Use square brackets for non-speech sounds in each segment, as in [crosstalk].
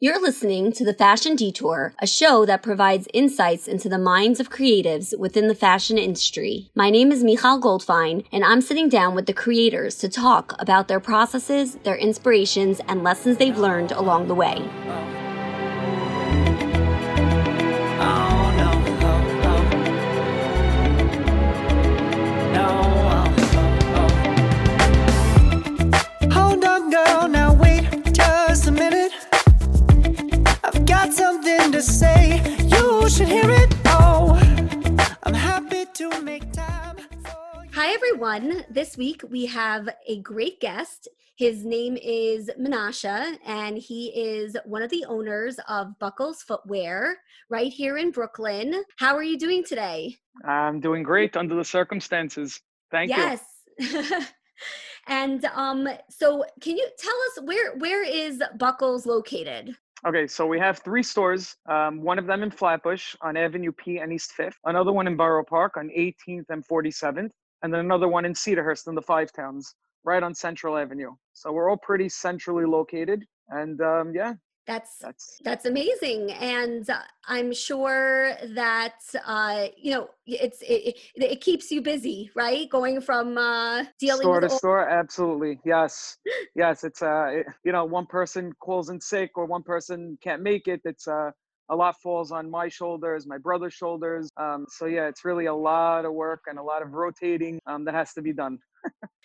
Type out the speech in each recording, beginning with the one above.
You're listening to The Fashion Detour, a show that provides insights into the minds of creatives within the fashion industry. My name is Michal Goldfein, and I'm sitting down with the creators to talk about their processes, their inspirations, and lessons they've learned along the way. Something to say, you should hear it. Oh, I'm happy to make time for you. Hi, everyone. This week we have a great guest. His name is Menashe, and he is one of the owners of Buckles Footwear right here in Brooklyn. How are you doing today? I'm doing great under the circumstances. Thank you. yes. [laughs] and um, so, can you tell us where where is Buckles located? Okay, so we have three stores. Um, one of them in Flatbush on Avenue P and East Fifth. Another one in Borough Park on 18th and 47th, and then another one in Cedarhurst in the Five Towns, right on Central Avenue. So we're all pretty centrally located, and um, yeah, That's that's That's amazing, and uh, I'm sure that uh, you know it's it, it, it keeps you busy, right? Going from uh, dealing store with to store. Absolutely, yes, yes. It's uh, it- you know, one person calls in sick or one person can't make it. It's uh. A lot falls on my shoulders, my brother's shoulders. Um, so yeah, it's really a lot of work and a lot of rotating um, that has to be done.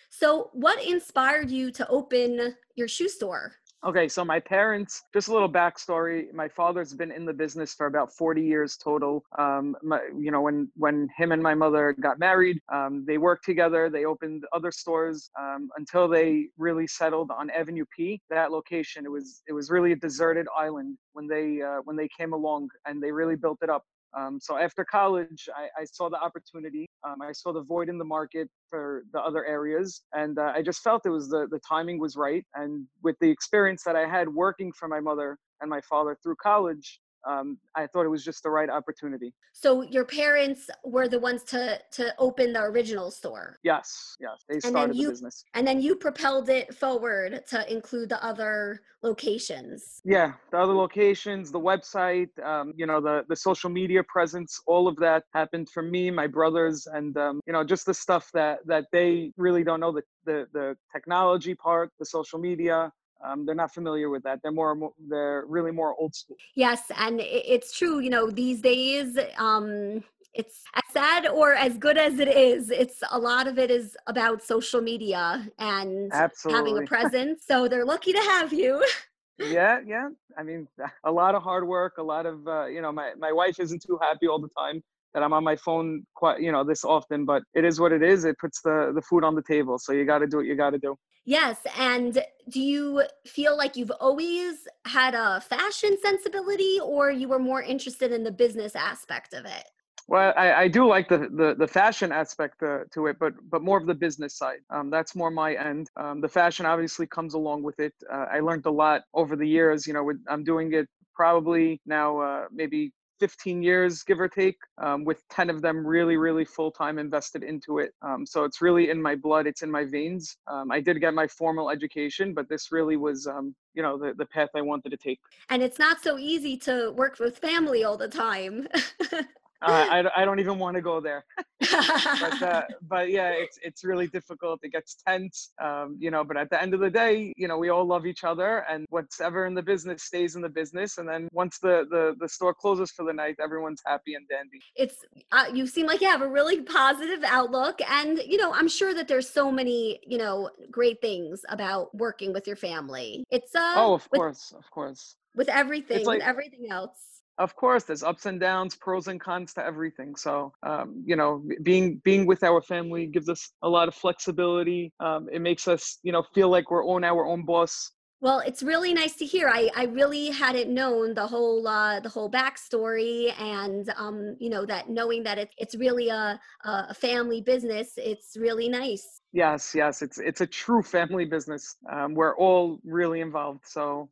So, what inspired you to open your shoe store? Okay, so my parents, just a little backstory. My father's been in the business for about 40 years total. Um, my, you know, when when him and my mother got married, um, they worked together. They opened other stores um, until they really settled on Avenue P. That location, it was it was really a deserted island when they uh, when they came along, and they really built it up. Um, so after college, I, I saw the opportunity. Um, I saw the void in the market for the other areas, and uh, I just felt it was the the timing was right. And with the experience that I had working for my mother and my father through college, um, I thought it was just the right opportunity. So, your parents were the ones to to open the original store, Yes, yes, they then started you- the business. and then you propelled it forward to include the other locations. Yeah, the other locations, the website, um, you know, the the social media presence, all of that happened for me, my brothers, and um, you know, just the stuff that that they really don't know the the, the technology part, the social media. Um, they're not familiar with that. They're more, mo- they're really more old school. Yes, and it's true. You know, these days, um, it's as sad or as good as it is. It's a lot of it is about social media and having a [laughs] presence. so they're lucky to have you. yeah, yeah. I mean, [laughs] a lot of hard work, a lot of, uh, you know, my, my wife isn't too happy all the time that I'm on my phone quite, you know, this often, but it is what it is. It puts the, the food on the table. So you got to do what you got to do. Yes, and do you feel like you've always had a fashion sensibility, or you were more interested in the business aspect of it? Well, I, I do like the, the, the fashion aspect uh, to it, but but more of the business side. Um, that's more my end. Um, the fashion obviously comes along with it. Uh, I learned a lot over the years. You know, with, I'm doing it probably now uh, maybe 15 years, give or take, um, with 10 of them really, really full time invested into it. Um, so it's really in my blood, it's in my veins. Um, I did get my formal education, but this really was, um, you know, the, the path I wanted to take. And it's not so easy to work with family all the time. [laughs] Uh, I, I don't even want to go there. but uh, [laughs] but yeah, it's it's really difficult. It gets tense, um, you know. But at the end of the day, you know, we all love each other, and what's ever in the business stays in the business. And then once the the, the store closes for the night, everyone's happy and dandy. it's uh, you seem like you have a really positive outlook and you know i'm sure that there's so many you know great things about working with your family it's uh oh, of with, course, of course, with everything like- with everything else of course. There's ups and downs, pros and cons to everything. So um, you know, being being with our family gives us a lot of flexibility. Um, it makes us, you know, feel like we're on our own boss. well it's really nice to hear i i really hadn't known the whole uh the whole backstory and um you know that knowing that it, it's really a a family business it's really nice Yes, yes, it's it's a true family business. Um, we're all really involved. So.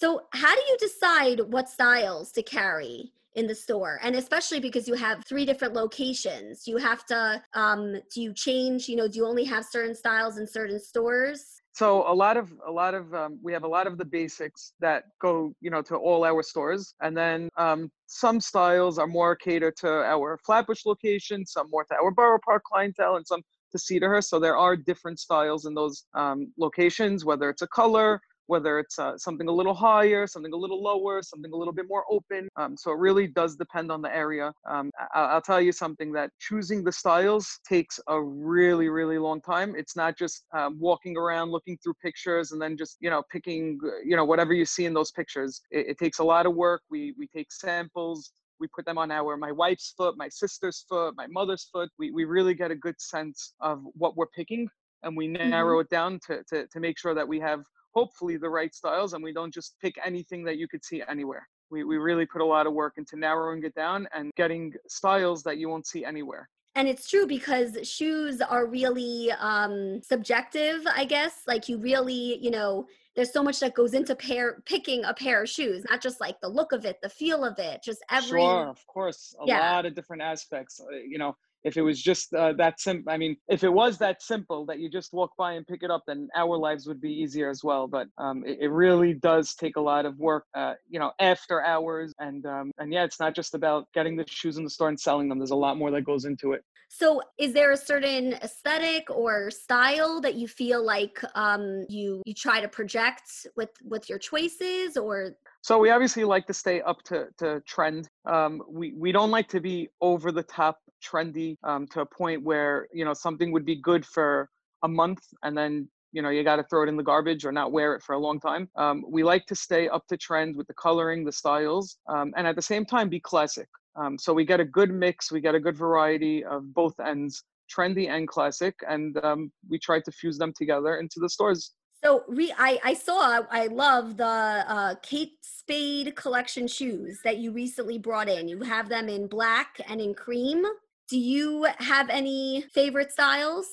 So, how do you decide what styles to carry in the store? And especially because you have three different locations, you have to, um, do you change, you know, do you only have certain styles in certain stores? so a lot of a lot of um, we have a lot of the basics that go you know to all our stores and then um, some styles are more catered to our flatbush location some more to our borough park clientele and some to Cedarhurst so there are different styles in those um, locations whether it's a color whether it's uh, something a little higher, something a little lower, something a little bit more open. Um, so it really does depend on the area. Um, I- will tell you something that choosing the styles takes a really, really long time. It's not just um, walking around looking through pictures and then just you know picking you know whatever you see in those pictures. It, it takes a lot of work. We we take samples we put them on our my wife's foot my sister's foot my mother's foot we, we really get a good sense of what we're picking and we narrow mm-hmm. it down to, to, to make sure that we have hopefully the right styles and we don't just pick anything that you could see anywhere. We, we really put a lot of work into narrowing it down and getting styles that you won't see anywhere. And it's true because shoes are really um, subjective, I guess. Like you really, you know, there's so much that goes into pair picking a pair of shoes, not just like the look of it, the feel of it, just every. Sure, of course, a yeah. lot of different aspects. Uh, you know, if it was just uh, that simple i mean if it was that simple that you just walk by and pick it up then our lives would be easier as well. But um, it, it, really does take a lot of work uh, you know after hours. And um, and yeah it's not just about getting the shoes in the store and selling them. There's a lot more that goes into it. So is there a certain aesthetic or style that you feel like um, you you try to project with with your choices or so we obviously like to stay up to, to trend. Um, we, we don't like to be over the top trendy um, to a point where you know something would be good for a month and then you know you got to throw it in the garbage or not wear it for a long time um, we like to stay up to trend with the coloring the styles um, and at the same time be classic um, so we get a good mix we get a good variety of both ends trendy and classic and um, we try to fuse them together into the stores so re- I, I saw I love the uh, Kate Spade collection shoes that you recently brought in. You have them in black and in cream. Do you have any favorite styles?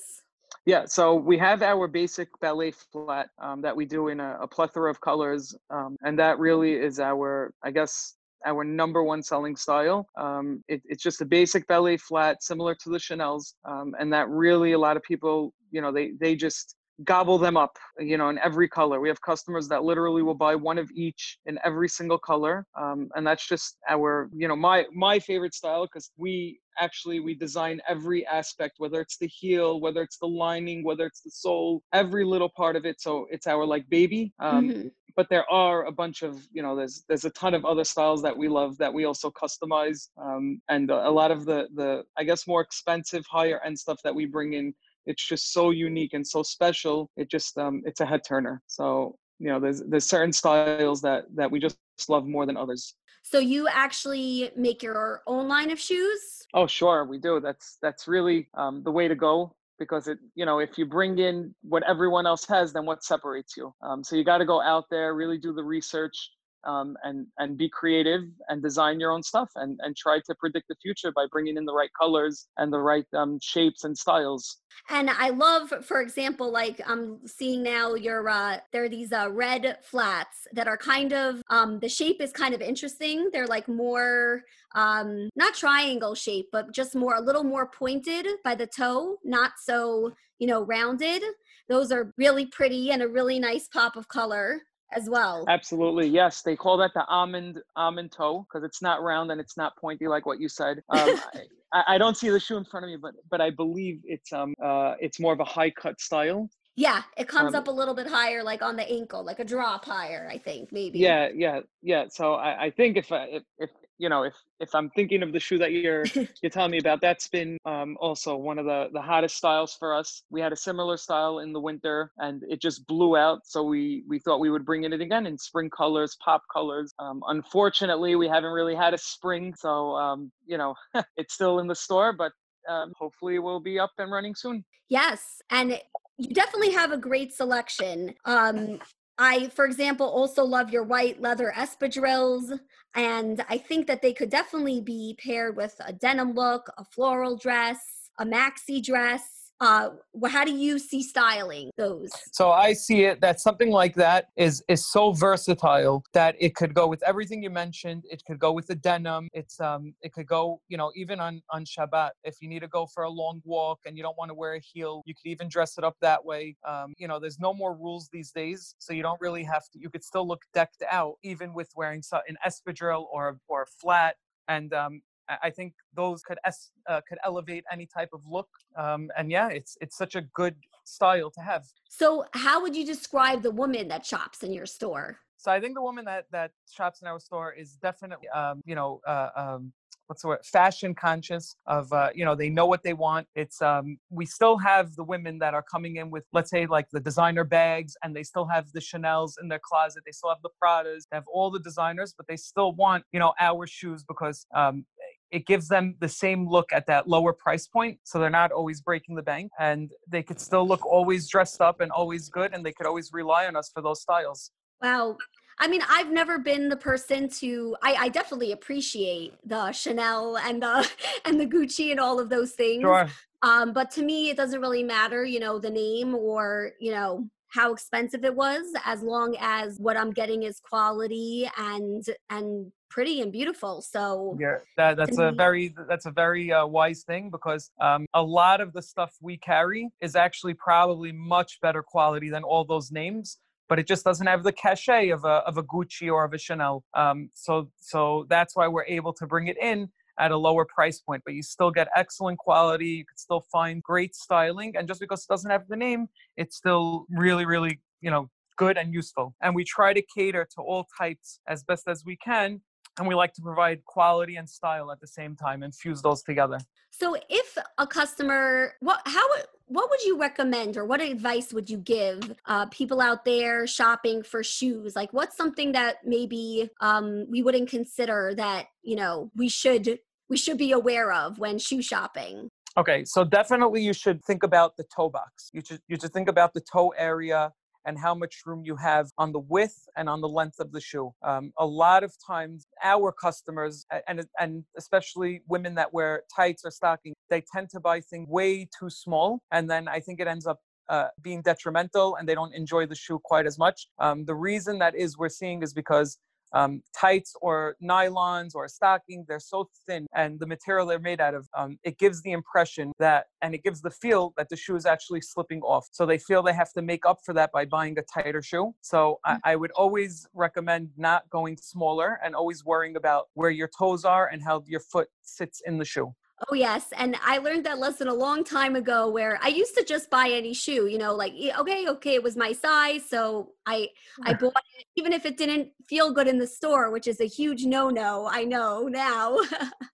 Yeah, so we have our basic ballet flat um, that we do in a, a plethora of colors, um, and that really is our, I guess, our number one selling style. Um, it, it's just a basic ballet flat, similar to the Chanel's, um, and that really a lot of people, you know, they they just gobble them up you know in every color we have customers that literally will buy one of each in every single color um, and that's just our you know my my favorite style because we actually we design every aspect whether it's the heel whether it's the lining whether it's the sole every little part of it so it's our like baby um, mm-hmm. but there are a bunch of you know there's there's a ton of other styles that we love that we also customize um, and a lot of the the i guess more expensive higher end stuff that we bring in it's just so unique and so special. It just um, it's a head turner. So you know, there's there's certain styles that that we just love more than others. So you actually make your own line of shoes? Oh, sure, we do. That's that's really um, the way to go because it you know if you bring in what everyone else has then what separates you um, so you got to go out there really do the research um, and and be creative and design your own stuff and and try to predict the future by bringing in the right colors and the right um, shapes and styles. And i love for example like i'm seeing now your uh there are these uh red flats that are kind of um the shape is kind of interesting. They're like more um not triangle shape but just more a little more pointed by the toe not so you know rounded. Those are really pretty and a really nice pop of color as well. Absolutely, yes. They call that the almond almond toe because it's not round and it's not pointy like what you said. Um, [laughs] I, I, don't see the shoe in front of me, but but I believe it's um uh it's more of a high cut style. Yeah, it comes um, up a little bit higher, like on the ankle, like a drop higher. I think maybe. Yeah, yeah, yeah. So I, I think if I, if if you know if if i'm thinking of the shoe that you're [laughs] you're telling me about that's been um, also one of the the hottest styles for us. We had a similar style in the winter and it just blew out so we we thought we would bring in it again in spring colors pop colors. Um, unfortunately we haven't really had a spring so um, you know [laughs] it's still in the store but um, hopefully we'll be up and running soon. Yes and you definitely have a great selection. Um I, for example, also love your white leather espadrilles. And I think that they could definitely be paired with a denim look, a floral dress, a maxi dress. Uh, how do you see styling those? So I see it that something like that is is so versatile that it could go with everything you mentioned. It could go with the denim. It's um it could go you know even on on Shabbat if you need to go for a long walk and you don't want to wear a heel, you could even dress it up that way. Um, you know, there's no more rules these days, so you don't really have to. You could still look decked out even with wearing an espadrille or or a flat. And um, I think those could es- uh, could elevate any type of look. Um, and yeah, it's it's such a good style to have. So, how would you describe the woman that shops in your store? So I think the woman that that shops in our store is definitely, um, you know, uh, um, what's the word? Fashion conscious. Of uh, you know, they know what they want. It's um, we still have the women that are coming in with, let's say, like the designer bags, and they still have the Chanel's in their closet. They still have the Pradas. They have all the designers, but they still want, you know, our shoes because um, it gives them the same look at that lower price point so they're not always breaking the bank and they could still look always dressed up and always good and they could always rely on us for those styles Wow. I mean, I've never been the person to. I, I definitely appreciate the Chanel and the [laughs] and the Gucci and all of those things. sure Um, but to me, it doesn't really matter, you know, the name or you know how expensive it was, as long as what I'm getting is quality and and pretty and beautiful. So yeah that, that's a me- very that's a very uh, wise thing because um, a lot of the stuff we carry is actually probably much better quality than all those names but it just doesn't have the cachet of a, of a gucci or of a chanel um, so so that's why we're able to bring it in at a lower price point, but you still get excellent quality. You can still find great styling, and just because it doesn't have the name, it's still really, really, you know, good and useful. And we try to cater to all types as best as we can, and we like to provide quality and style at the same time and fuse those together. So if a customer, what how what would you recommend or what advice would you give uh, people out there shopping for shoes? Like what's something that maybe um, we wouldn't consider that you know we should we should be aware of when shoe shopping? Okay, so definitely you should think about the toe box. You should you should think about the toe area and how much room you have on the width and on the length of the shoe. Um, a lot of times, our customers and and especially women that wear tights or stockings, they tend to buy things way too small, and then I think it ends up. Uh, being detrimental and they don't enjoy the shoe quite as much. Um, the reason that is we're seeing is because um, tights or nylons or stocking they're so thin and the material they're made out of um, it gives the impression that and it gives the feel that the shoe is actually slipping off. So they feel they have to make up for that by buying a tighter shoe. So I, I would always recommend not going smaller and always worrying about where your toes are and how your foot sits in the shoe Oh yes, and I learned that lesson a long time ago where I used to just buy any shoe, you know, like okay, okay, it was my size, so I I [laughs] bought it even if it didn't feel good in the store, which is a huge no-no. I know now.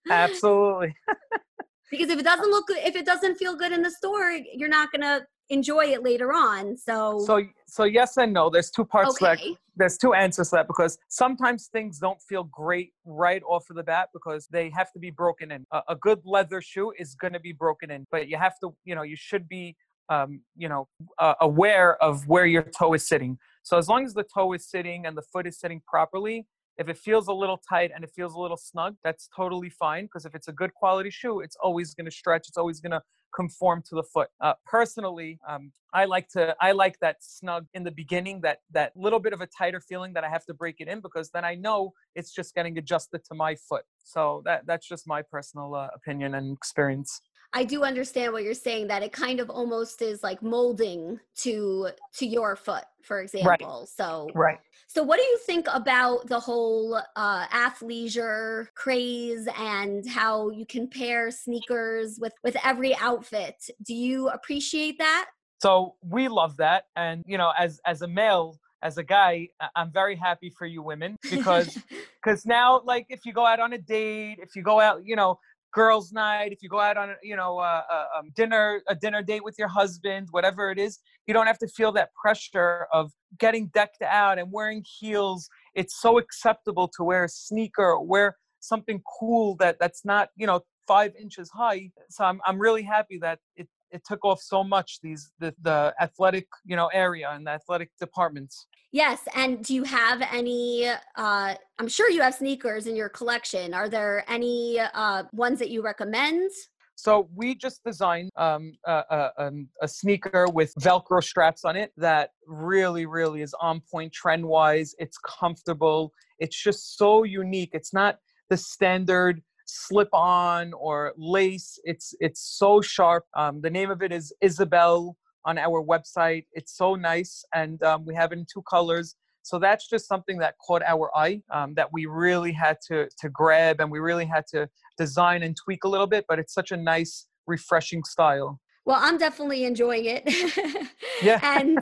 absolutely [laughs] because if it doesn't look good, if it doesn't feel good in the store, you're not going to enjoy it later on. So, so so yes and no there's two parts to that okay. there's two answers to that because sometimes things don't feel great right off of the bat because they have to be broken in. A, a good leather shoe is going to be broken in, but you have to, you know, you should be, um, you know, uh, aware of where your toe is sitting. So as long as the toe is sitting and the foot is sitting properly, if it feels a little tight and it feels a little snug, that's totally fine because if it's a good quality shoe, it's always going to stretch. It's always going to conform to the foot. Uh, personally, um, I like to I like that snug in the beginning, that that little bit of a tighter feeling that I have to break it in because then I know it's just getting adjusted to my foot. So that that's just my personal uh, opinion and experience. I do understand what you're saying that it kind of almost is like molding to to your foot, for example. So, Right. so what do you think about the whole uh, athleisure craze and how you can pair sneakers with with every outfit? Do you appreciate that? So we love that, and you know, as as a male, as a guy, I'm very happy for you women because [laughs] because now like if you go out on a date if you go out you know girls night if you go out on a, you know uh, uh, um, dinner a dinner date with your husband whatever it is you don't have to feel that pressure of getting decked out and wearing heels. It's so acceptable to wear a sneaker wear something cool that that's not you know five inches high. So i'm, I'm really happy that it it took off so much these the, the athletic you know area and the athletic departments Yes, and do you have any? Uh, I'm sure you have sneakers in your collection. Are there any uh, ones that you recommend? So we just designed um, a, a, um, a, sneaker with Velcro straps on it that really, really is on point trend wise. It's comfortable. It's just so unique. It's not the standard slip on or lace. It's it's so sharp. Um, the name of it is Isabel on our website. It's so nice, and um, we have it in two colors. So that's just something that caught our eye um, that we really had to to grab and we really had to design and tweak a little bit. But it's such a nice, refreshing style. Well, I'm definitely enjoying it. [laughs] yeah. [laughs] and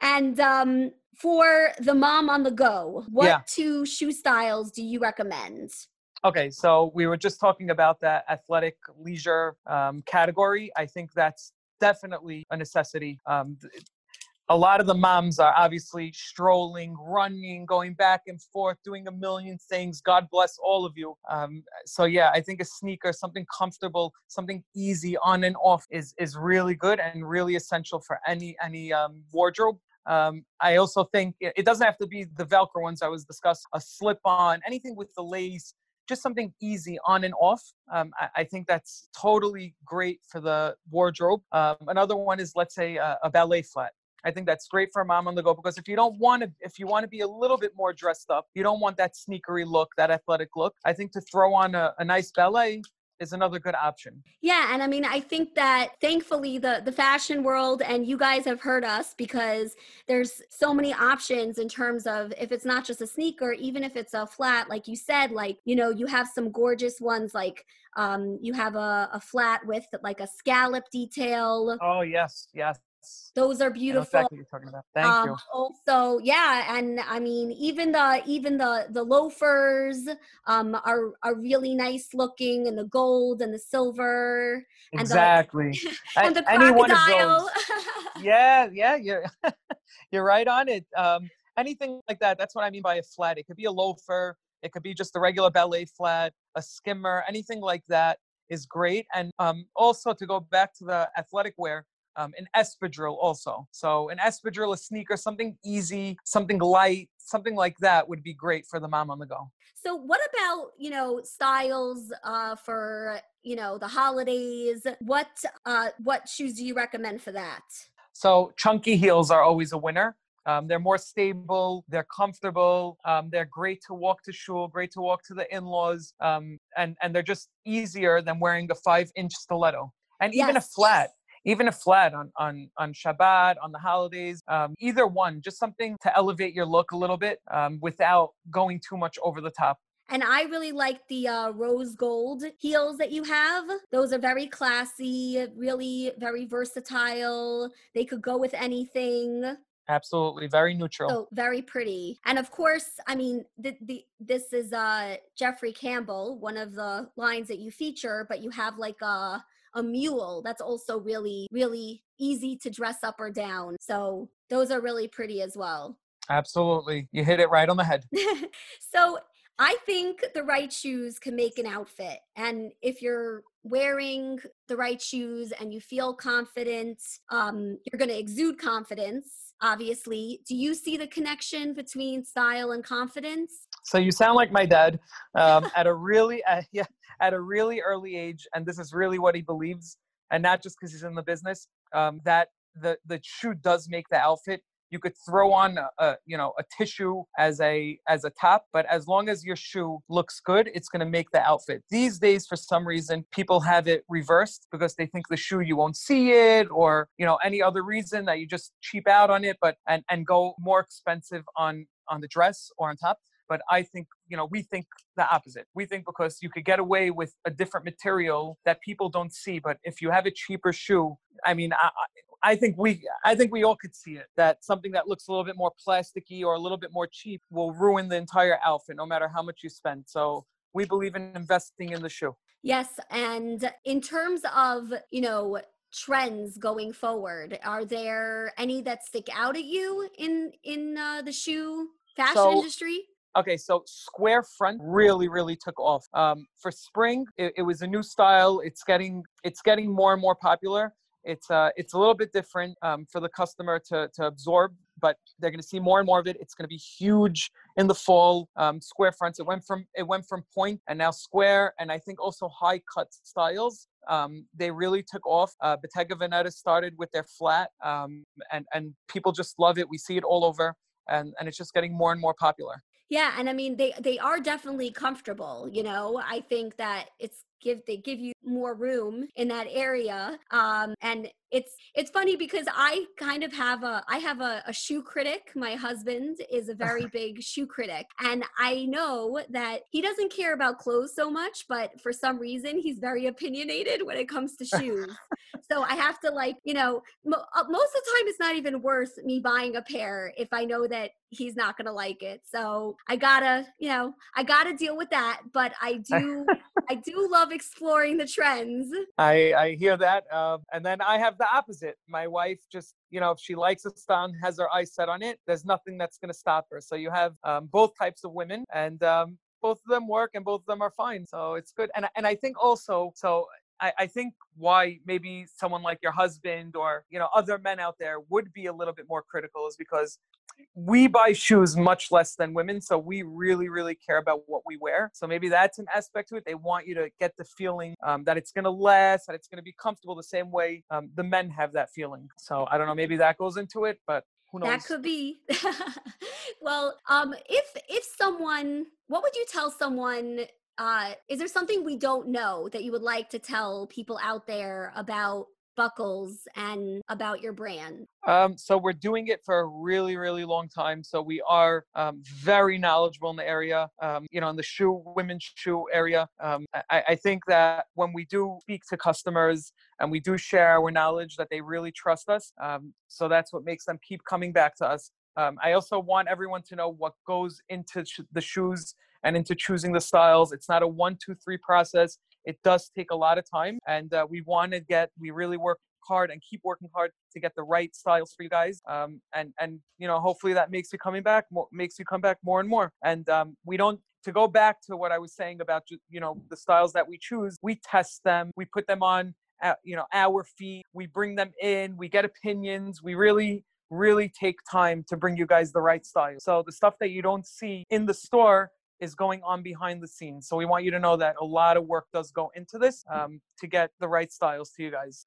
and um, for the mom on the go, what yeah. two shoe styles do you recommend? Okay, so we were just talking about that athletic leisure um, category. I think that's definitely a necessity. Um, a lot of the moms are obviously strolling, running, going back and forth, doing a million things. God bless all of you. Um, so yeah, I think a sneaker, something comfortable, something easy on and off, is is really good and really essential for any any um, wardrobe. Um, I also think it doesn't have to be the Velcro ones I was discussing. A slip on, anything with the lace, just something easy on and off. Um, I, I, think that's totally great for the wardrobe. Um, another one is, let's say, a, ballet flat. I think that's great for a mom on the go because if you don't want to, if you want to be a little bit more dressed up, you don't want that sneakery look, that athletic look. I think to throw on a, a nice ballet is another good option. Yeah, and I mean I think that thankfully the the fashion world and you guys have heard us because there's so many options in terms of if it's not just a sneaker, even if it's a flat like you said like, you know, you have some gorgeous ones like um you have a, a flat with like a scallop detail. Oh, yes. Yes. Those are beautiful. exactly you're talking about. Thank um, you. Also, yeah, and I mean, even the even the the loafers um, are are really nice looking, and the gold and the silver. Exactly. And the, [laughs] and the crocodile. [laughs] yeah, yeah, you're [laughs] you're right on it. Um, anything like that. That's what I mean by a flat. It could be a loafer. It could be just a regular ballet flat, a skimmer, anything like that is great. And um, also to go back to the athletic wear, um, an espadrille also. So an espadrille, a sneaker, something easy, something light, something like that would be great for the mom on the go. So what about, you know, styles uh, for, you know, the holidays? What uh, what shoes do you recommend for that? So chunky heels are always a winner. Um, they're more stable. They're comfortable. Um, they're great to walk to shul, great to walk to the in-laws, um, and and they're just easier than wearing a five-inch stiletto. And even yes. a flat even a flat on on on Shabbat, on the holidays, um, either one, just something to elevate your look a little bit um, without going too much over the top. And I really like the uh, rose gold heels that you have. Those are very classy, really very versatile. They could go with anything. Absolutely, very neutral. So very pretty, and of course, I mean, the, the this is uh Jeffrey Campbell, one of the lines that you feature, but you have like a a mule that's also really, really easy to dress up or down. So those are really pretty as well. Absolutely. You hit it right on the head. [laughs] so I think the right shoes can make an outfit. And if you're wearing the right shoes and you feel confident, um, you're going to exude confidence, obviously. Do you see the connection between style and confidence? So you sound like my dad um, at a really, uh, [laughs] yeah, at a really early age, and this is really what he believes, and not just because he's in the business. Um, that the the shoe does make the outfit. You could throw on a, a, you know a tissue as a as a top, but as long as your shoe looks good, it's going to make the outfit. These days, for some reason, people have it reversed because they think the shoe you won't see it, or you know any other reason that you just cheap out on it, but and and go more expensive on on the dress or on top. But I think, you know, we think the opposite. We think because you could get away with a different material that people don't see. But if you have a cheaper shoe, I mean, I, I think we I think we all could see it that something that looks a little bit more plasticky or a little bit more cheap will ruin the entire outfit no matter how much you spend. So we believe in investing in the shoe. Yes, and in terms of, you know, trends going forward, are there any that stick out at you in in uh, the shoe fashion so, industry? Okay, so square front really, really took off. Um, for spring, it, it, was a new style. It's getting it's getting more and more popular. It's uh, it's a little bit different um, for the customer to to absorb, but they're going to see more and more of it. It's going to be huge in the fall. Um, square fronts. It went from it went from point and now square, and I think also high cut styles. Um, they really took off. Uh, Bottega Veneta started with their flat, um, and and people just love it. We see it all over, and and it's just getting more and more popular. Yeah, and I mean they they are definitely comfortable, you know. I think that it's give they give you more room in that area um and it's it's funny because i kind of have a i have a, a shoe critic. My husband is a [laughs] very big shoe critic and i know that he doesn't care about clothes so much but for some reason he's very opinionated when it comes to shoes. [laughs] So i have to like you know mo- uh, most of the time it's not even worth me buying a pair if i know that he's not gonna like it. So i gotta you know i gotta deal with that but i do [laughs] i do love exploring the trends. I, I hear that. Uh, and then I have the opposite. My wife just, you know, if she likes a style has her eyes set on it, there's nothing that's going to stop her. So you have um, both types of women and um, both of them work and both of them are fine. So it's good. And, and I think also, so I, I, think why maybe someone like your husband or you know other men out there would be a little bit more critical is because we buy shoes much less than women so we really really care about what we wear so maybe that's an aspect to it they want you to get the feeling um, that it's going to last that it's going to be comfortable the same way um, the men have that feeling so i don't know maybe that goes into it but who knows. that could be. [laughs] well, um, if if someone, what would you tell someone uh, is there something we don't know that you would like to tell people out there about buckles and about your brand? Um, so we're doing it for a really, really long time. So we are um, very knowledgeable in the area. Um, you know, in the shoe, women's shoe area. Um, I, I, think that when we do speak to customers and we do share our knowledge, that they really trust us. Um, so that's what makes them keep coming back to us. Um, I also want everyone to know what goes into sh- the shoes and into choosing the styles. It's not a one, two, three process. It does take a lot of time, and uh, we want to get. We really work hard and keep working hard to get the right styles for you guys. Um, and and you know, hopefully that makes you coming back, more, makes you come back more and more. And um, we don't to go back to what I was saying about you know the styles that we choose. We test them, we put them on. At, you know our feet we bring them in we get opinions we really really take time to bring you guys the right style so the stuff that you don't see in the store is going on behind the scenes. So we want you to know that a lot of work does go into this um, to get the right styles to you guys.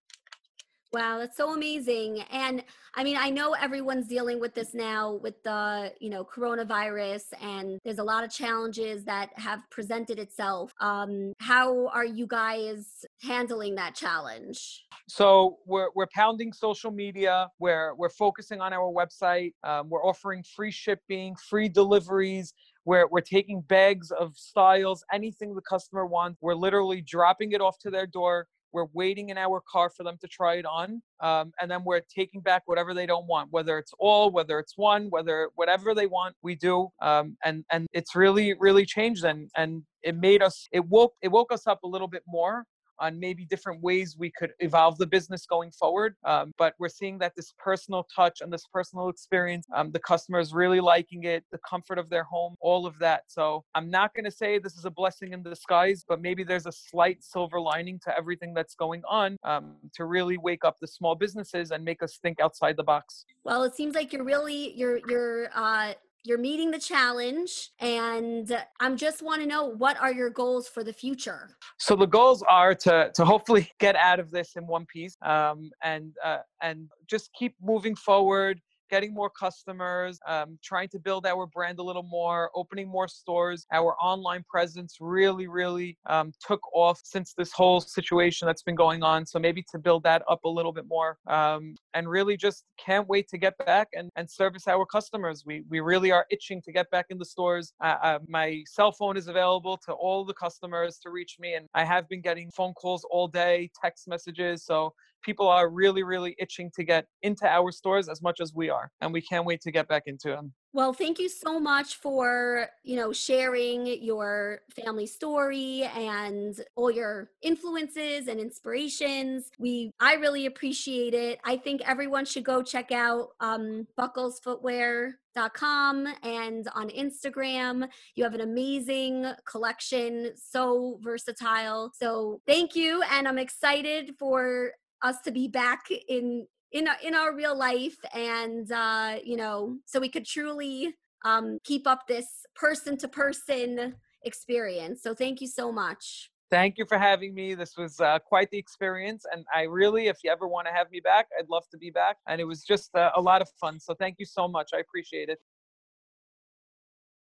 Wow, that's so amazing. And I mean, I know everyone's dealing with this now with the, you know, coronavirus and there's a lot of challenges that have presented itself. Um, how are you guys handling that challenge? So we're, we're pounding social media. We're, we're focusing on our website. Um, we're offering free shipping, free deliveries. We're, we're taking bags of styles, anything the customer wants. We're literally dropping it off to their door we're waiting in our car for them to try it on um, and then we're taking back whatever they don't want whether it's all whether it's one whether whatever they want we do um, and and it's really really changed and and it made us it woke it woke us up a little bit more on maybe different ways we could evolve the business going forward. Um, but we're seeing that this personal touch and this personal experience, um, the customers really liking it, the comfort of their home, all of that. So I'm not going to say this is a blessing in disguise, but maybe there's a slight silver lining to everything that's going on um, to really wake up the small businesses and make us think outside the box. Well, it seems like you're really you're you're uh, you're meeting the challenge and i'm just want to know what are your goals for the future? So the goals are to to hopefully [laughs] get out of this in one piece um, and uh, and just keep moving forward getting more customers, um, trying to build our brand a little more, opening more stores. Our online presence really, really um, took off since this whole situation that's been going on. So maybe to build that up a little bit more um, and really just can't wait to get back and, and service our customers. We, we really are itching to get back in the stores. Uh, uh, my cell phone is available to all the customers to reach me, and I have been getting phone calls all day, text messages. So people are really, really itching to get into our stores as much as we are. And we can't wait to get back into them. Well, thank you so much for, you know, sharing your family story and all your influences and inspirations. We I really appreciate it. I think everyone should go check out um bucklesfootwear.com and on Instagram. You have an amazing collection, so versatile. So, thank you and I'm excited for us to be back in in our, in our real life and uh you know so we could truly um keep up this person to person experience so thank you so much Thank you for having me. This was uh, quite the experience. And I really, if you ever want to have me back, I'd love to be back. And it was just uh, a lot of fun. So thank you so much. I appreciate it.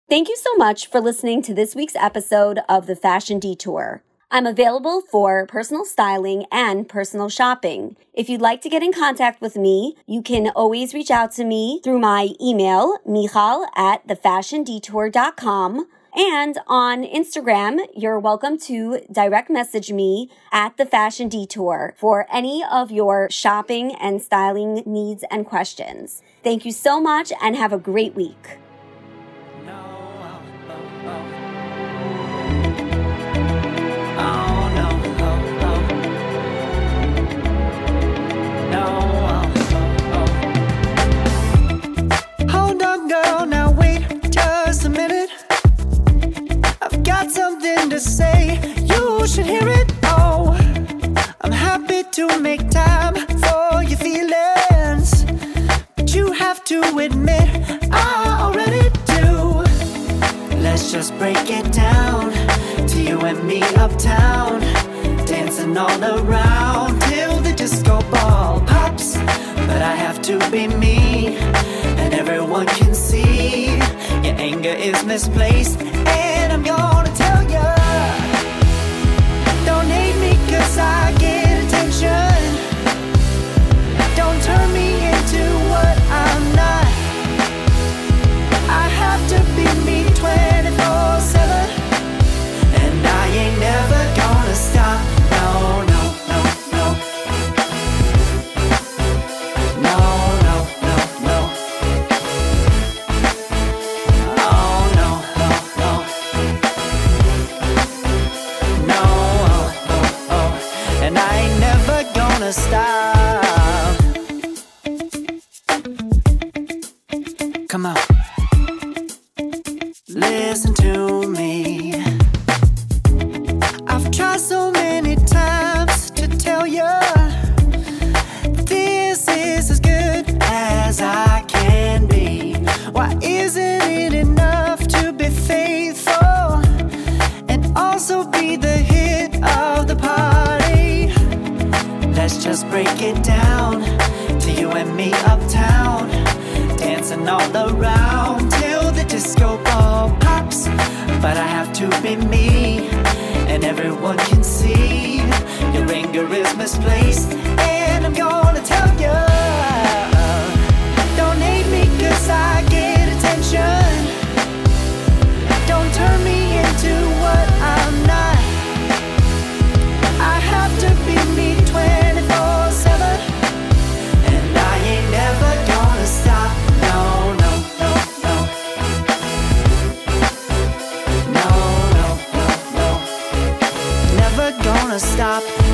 Thank you so much for listening to this week's episode of the Fashion Detour. I'm available for personal styling and personal shopping. If you'd like to get in contact with me, you can always reach out to me through my email, michal at thefashiondetour.com and on Instagram, you're welcome to direct message me at the Fashion Detour for any of your shopping and styling needs and questions. Thank you so much and have a great week. Got something to say, you should hear it. Oh, I'm happy to make time for your feelings, but you have to admit I already do. Let's just break it down to you and me uptown, dancing all around till the disco ball pops. But I have to be me, and everyone can see your anger is misplaced. And I'm gonna Break it down to you and me uptown, dancing all around till the disco ball pops. But I have to be me, and everyone can see your anger is misplaced. And I'm gonna tell you, don't hate me 'cause I get attention. stop.